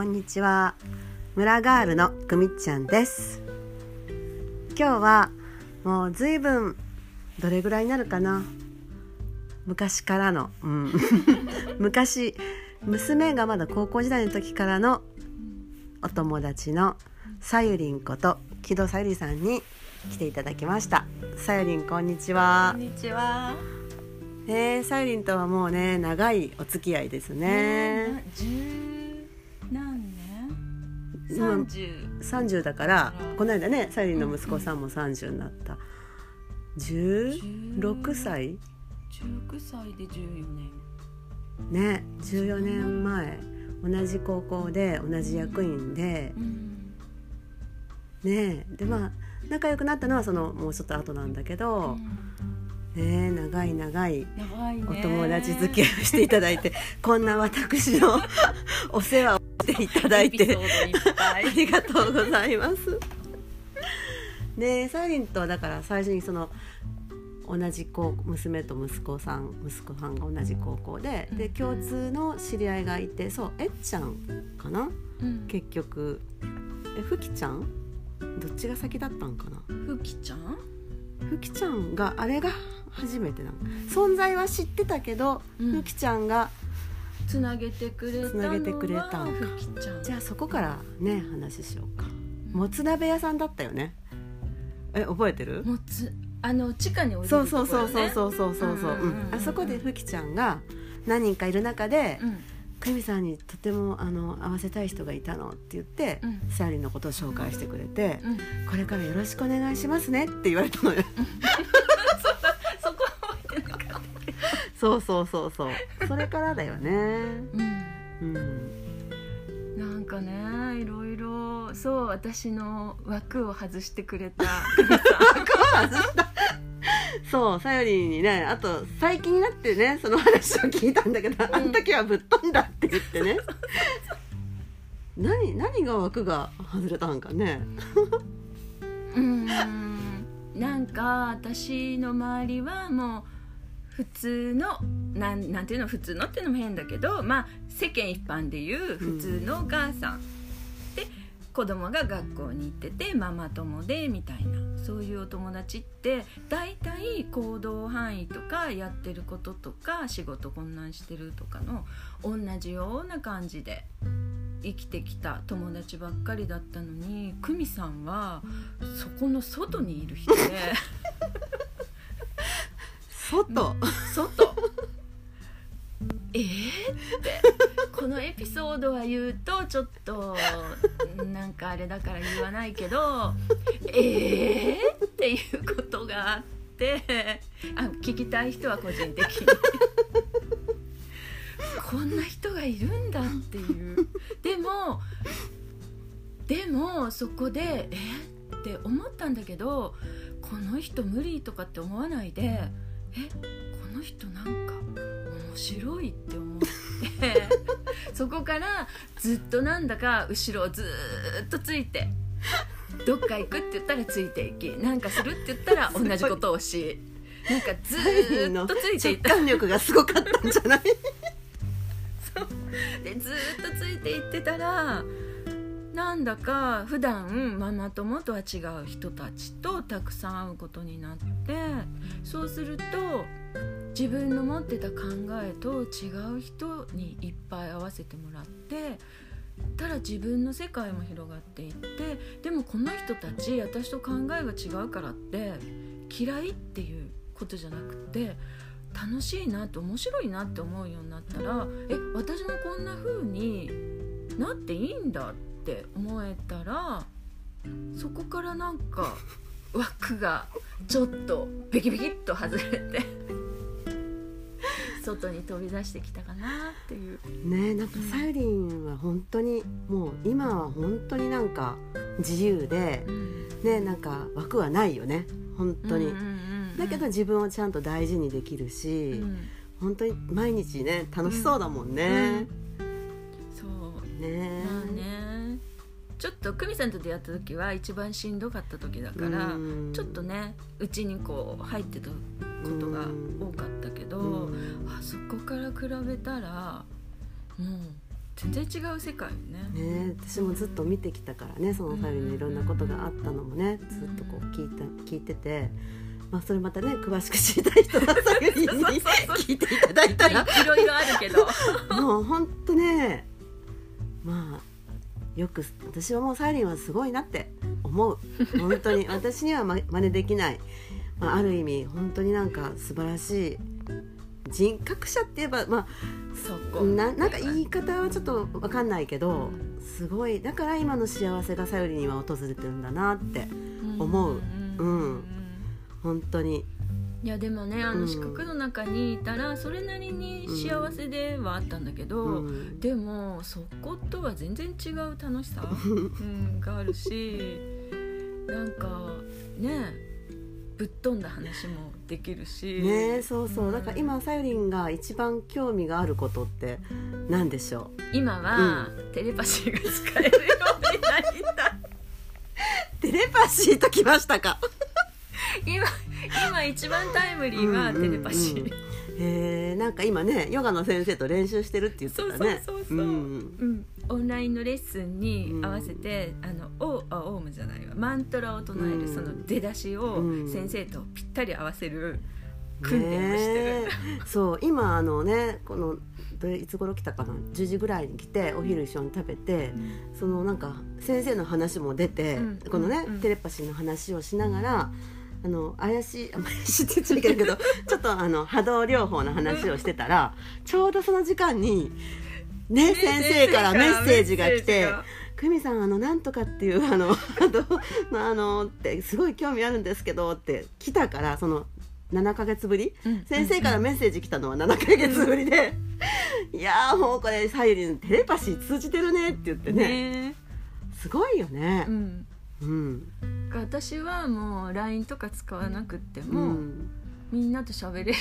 こんにちは。村ガールのくみっちゃんです。今日はもうずいぶんどれぐらいになるかな？昔からの、うん、昔娘がまだ高校時代の時からのお友達のさゆりんこと木戸さゆりさんに来ていただきました。さゆりんこんにちは。こんにちは。えー、さゆりんとはもうね長いお付き合いですね。十 30, だからこの間ねサイリンの息子さんも30になった、16歳？16歳で14年。ね十四年前。同じ高校で同じ役員で、うん、ねでまあ仲良くなったのはそのもうちょっと後なんだけど、うん、ね長い長いお友達付き合いをしていただいてこんな私の お世話をしていただいて。ありがとうございます。ねサイリンとだから最初にその同じ子娘と息子さん息子さんが同じ高校で、で共通の知り合いがいてそうえっちゃんかな、うん、結局。えふきちゃん？どっちが先だったんかな？ふきちゃん？ふきちゃんがあれが初めてなの。存在は知ってたけど、うん、ふきちゃんがつなげてくれたのげてくれたんか。じゃあそこからね話しようか、うん、もつ鍋屋さんだったよね。え覚えてる？もつあの地下に置いてるところ、ね、そうそうそうそうそうそうそう。あそこでふきちゃんが何人かいる中で、うん。久美さんにとてもあの会わせたい人がいたのって言って、うん、サーリンのことを紹介してくれて、うん、これからよろしくお願いしますねって言われたのよ。そうそうそうそう。それからだよね。うん、うん、なんかねいろいろそう私の枠を外してくれた。枠を外したそうさよりにねあと最近になってねその話を聞いたんだけど、うん、あの時はぶっ飛んだって言ってね。何何が枠が外れたんかね。うん。なんか私の周りはもう普通のなんなんていうの普通のっていうのも変だけどまあ世間一般でいう普通のお母さん、うん、で子供が学校に行っててママ友でみたいなそういうお友達って大体行動範囲とかやってることとか仕事困難してるとかの同じような感じで生きてきた友達ばっかりだったのに久美さんはそこの外にいる人で外。外。えー、って。このエピソードは言うとちょっとなんかあれだから言わないけどえー、っていうことがあってあ聞きたい人は個人的に。こんな人がいるんだっていう。でもでもそこでえって思ったんだけどこの人無理とかって思わないでえこの人なんか面白いって思って。そこからずっとなんだか後ろをずっとついて。どっか行くって言ったらついていき。なんかするって言ったら同じことをし。なんかずっとついていた。力がすごかったんじゃない？そう。でずっとついていってたらなんだか普段ママ友とは違う人たちとたくさん会うことになってそうすると自分の持ってた考えと違う人にいっぱい会わせてもらってたら自分の世界も広がっていってでもこの人たち私と考えが違うからって嫌いっていうことじゃなくて楽しいなって面白いなって思うようになったらえ私もこんな風になっていいんだってって思えたらそこからなんか枠がちょっとビキビキっと外れて外に飛び出してきたかなっていう。ねなんかサユリンは本当にもう今は本当になんか自由で、うん、ねなんか枠はないよね本当に、だけど自分をちゃんと大事にできるし、うん、本当に毎日ね楽しそうだもんね、うん、そう。ね。まあねちょっと久美さんと出会った時は一番しんどかった時だからちょっとねうちにこう入ってたことが多かったけどあそこから比べたらもう全然違う世界よね。ね私もずっと見てきたからねそのさゆりのいろんなことがあったのもねずっとこう聞いた聞いてて。まあ、それまたね詳しく知りたい人はさゆりに聞いていただいたら。いろいろあるけど。もう本当ねまあよく私はもうサイリンはすごいなって思う。本当に。私にはま真似できない、まあ、ある意味本当になんか素晴らしい。人格者って言えばまあななんか言い方はちょっと分かんないけどすごい。だから今の幸せがさゆりには訪れてるんだなって思う。うん。本当にいやでもねあの四角の中にいたらそれなりに幸せではあったんだけど、うん、でもそことは全然違う楽しさ、うん、があるしなんかねぶっ飛んだ話もできるしねそうそう、うん、だから今さゆりんが一番興味があることって何でしょう？今は、テレパシーが使えるようになりたい。テレパシーときましたか？今今一番タイムリーはテレパシー、うん。うん、えー、なんか今ねヨガの先生と練習してるって言ってたね。そうそうそうそう、うん、オンラインのレッスンに合わせて、あのオあオウムじゃないわ。マントラを唱えるその出だしを先生とぴったり合わせる訓練をしてる、そう。今あのねこのいつ頃来たかな？10時ぐらいに来てお昼一緒に食べて、そのなんか先生の話も出て、このね、テレパシーの話をしながら、あの怪しい怪しいって言っちゃいけないけど ちょっとあの波動療法の話をしてたらちょうどその時間にね先生からメッセージが来て。久美さんあのなんとかっていうあのあの ってすごい興味あるんですけどって来たからその7か月ぶり、うん、先生からメッセージ来たのは7か月ぶりで、うん、いやもうこれさゆりテレパシー通じてるねって言ってね、ね、すごいよね。うん。うん、私はもう LINE とか使わなくっても、うん、みんなと喋れる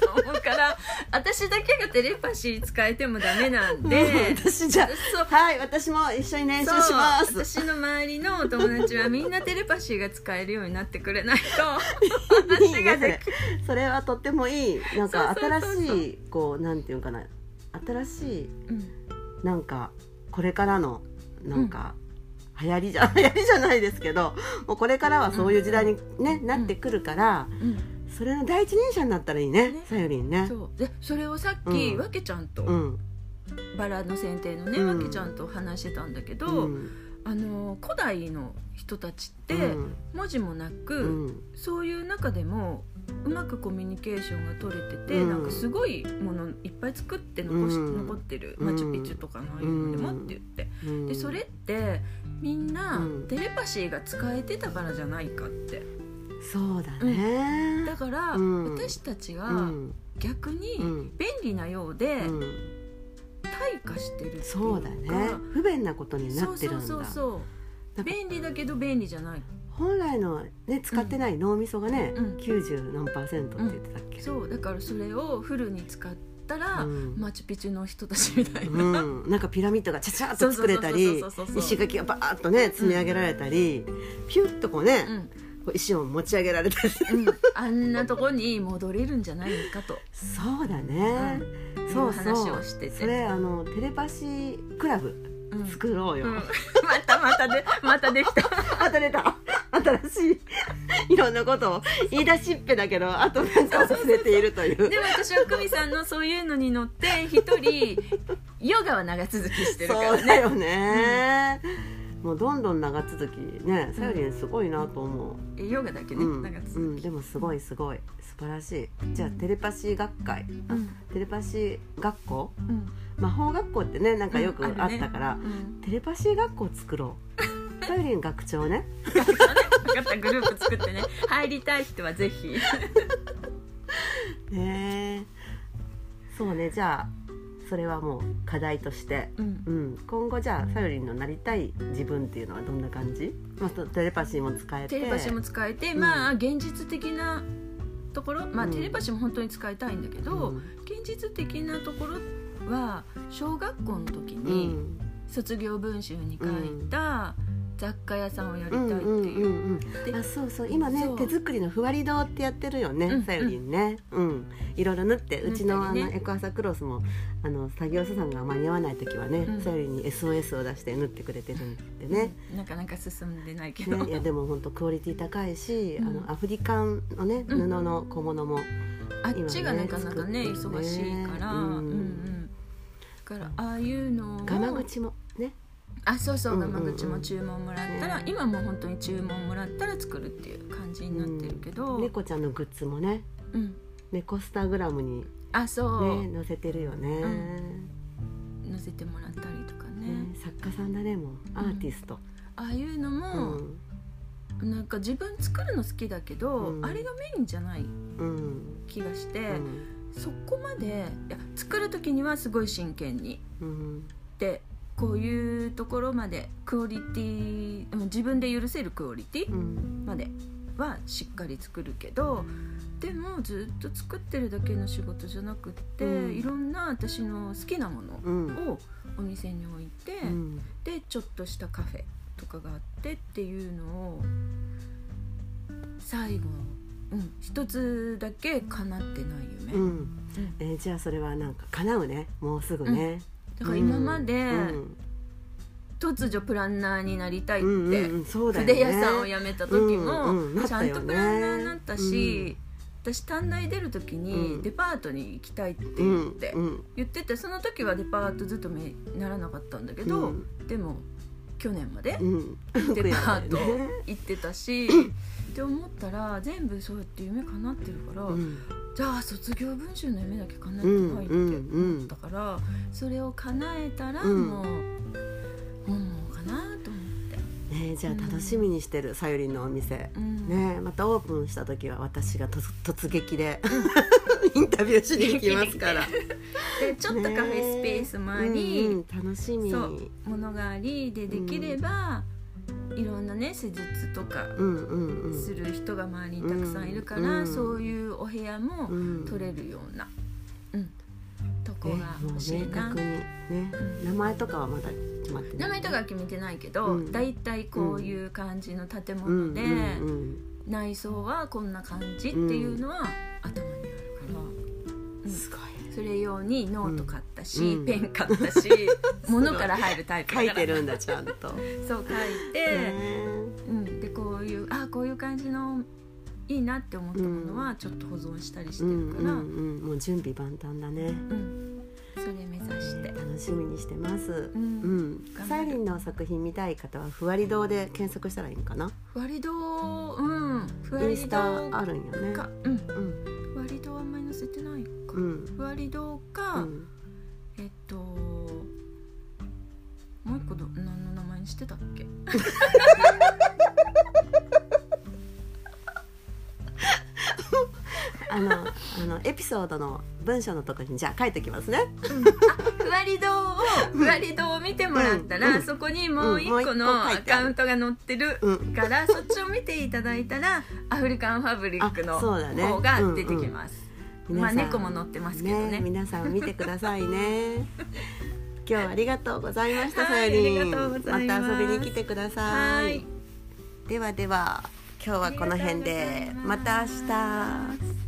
と思うから 私だけがテレパシー使えてもダメなんで、私じゃはい私も一緒に練習します。私の周りのお友達は みんなテレパシーが使えるようになってくれないと 話ができそれ。はとってもいい。なんか新しいこうなんていうかな。新しい、うん、なんかこれからのなんか、うん流行りじゃ流行りじゃないですけどもうこれからはそういう時代にね、なってくるから、それの第一人者になったらいいねさゆりんね。そう。でそれをさっき、わけちゃんと、バラの剪定のね、わけちゃんと話してたんだけど、あの古代の人たちって文字もなく、そういう中でもうまくコミュニケーションが取れてて、うん、なんかすごいものいっぱい作って残し、うん、残ってる、マチュピチュとかのああいうのでもって言って、うん、でそれってみんなテレパシーが使えてたからじゃないかって。そうだね、だから、私たちが逆に便利なようで、退化してるっていうか。そうだね。不便なことになってるんだ。そうそうそう便利だけど便利じゃない。本来の、ね、使ってない脳みそがね、うん、90何パーセントって言ってたっけ、そうだからそれをフルに使ったら、うん、マチュピチュの人たちみたいな、うん、なんかピラミッドがちゃちゃっと作れたり石垣がバーッとね積み上げられたり、ピュッとこうね、こう石を持ち上げられたり、あんなとこに戻れるんじゃないかと。そうだね、そうそう。話をしてて。それあのテレパシークラブ作ろうよ、またまたでまたできた。また出た。新しいいろんなことを言い出しっぺだけどあとなんか忘れているという。でも私は久美さんのそういうのに乗って一人ヨガは長続きしてるからね。そうだよね、うん、もうどんどん長続きねさゆりんすごいなと思う、ヨガだけね、うん、長続き、うん、でもすごいすごい。素晴らしい。じゃあテレパシー学会、うん、テレパシー学校、魔法学校ってねなんかよくあったから、ね、テレパシー学校作ろう。さゆりん学長ね。学長ね。分かったグループ作ってね。入りたい人はぜひ。ねそうね。じゃあそれはもう課題として、うん、うん、今後じゃあさゆりんのなりたい自分っていうのはどんな感じ、まあ、テレパシーも使えて。テレパシーも使えて、うん、まあ現実的なところまあ、テレパシーも本当に使いたいんだけど、現実的なところは小学校の時に卒業文集に書いた、雑貨屋さんをやりたいっていう,、うんうんうんうんであそうそう。今ね手作りのふわり堂ってやってるよね、うん。さゆりんね。うん。いろいろ縫ってうちのあのエクアサクロスもあの作業所さんが間に合わない時はね、うん。さゆりんに SOS を出して縫ってくれてるんでね,、なかなか進んでないけど、ねいやでも本当クオリティ高いし、うん。あのアフリカンのね布うん。の小物も、あっちがなかなかね忙しいから、うんうんうん。だからああいうのを。ガマ口も。ねあそうそううんうんうん。ガマ口も注文もらったら、ね今もう本当に注文もらったら作るっていう感じになってるけど、猫ちゃんのグッズもね。うん、猫スタグラムにあそう、ね載せてるよね,、載せてもらったりとかね。ね作家さんだねもう。アーティスト、ああいうのうも、ん。なんか自分作るの好きだけど、うん。あれがメインじゃないうん。気がして、うん。そこまでいや作る時にはすごい真剣にうん。でこういうところまでクオリティうん自分で許せるクオリティうん。まではしっかり作るけどでもずっと作ってるだけの仕事じゃなくって、うん。いろんな私の好きなものうん。をお店に置いて、うん。でちょっとしたカフェとかがあってっていうのを最後、うん、一つだけ叶ってない夢、うん。うん。えーじゃあそれはなんか叶うね。もうすぐね、だから今まで、うん。突如プランナーになりたいって、うんうん筆屋さんを辞めた時も、うんうんなっちゃんとプランナーになったし、私短大出る時うにん。デパートに行きたいってう言んって、うん言っててその時はデパートずっとめならなかったんだけど、うん。でも去年までうん。デパート行ってたしって思ったら全部そうやって夢叶ってるから、うん。じゃあ卒業文集の夢だけ叶えてないって思ったから、それを叶えたらうん。もう、本望かなと思って。ねじゃあ楽しみにしてるさゆりんのお店、うん。ねまたオープンした時は私が突突撃で インタビューしに行きますから。でちょっとカフェスペースもあり、うんうん楽しみ。そうものがありでできれば、いろんなね施術とかうんうんうん。する人が周りにたくさんいるから、うんそういうお部屋もうん。取れるような、うんとこねが欲しいな、明確にね、うん。名前とかはまだ決まってない。名前とかは決めてないけど、うん。だいたいこういう感じの建うん。物で、うんうん内装はこんな感じっていうのは頭にあるから、すごいそれ用にノート買ったし、うん。ペン買ったし 物から入るタイプだ書から。いてるんだちゃんと。そう書いて、ねうん、でこういうあこういう感じのいいなって思ったものはちょっと保存したりしてうんるから、うんうんうん、もう準備万端だね。それ目指して、楽しみにしてます。ううん。ん、頑張るサイリンの作品見たい方はふわり堂で検索したらいいんかな？ふわり堂うん。ふわりインスタ堂あるんよね。かうん。うん、ふわり堂あんまり載せてないか、うん、ふわり堂うか、ん。えっともう一個ど何の名前にしてたっけ？あの、あのエピソードの文章のところにじゃあ書いてきますね。ふわり堂をふわり堂を見てもらったら、うん。そこにもう一個のアカウントが載ってるうん、から、そっちを見ていただいたらアフリカンファブリックの方が出てきます、まあ皆さん猫も載ってますけどね。皆さん見てくださいね。今日はありがとうございました、はいまた遊びに来てください。はい。ではでは今日はこの辺でまた明日。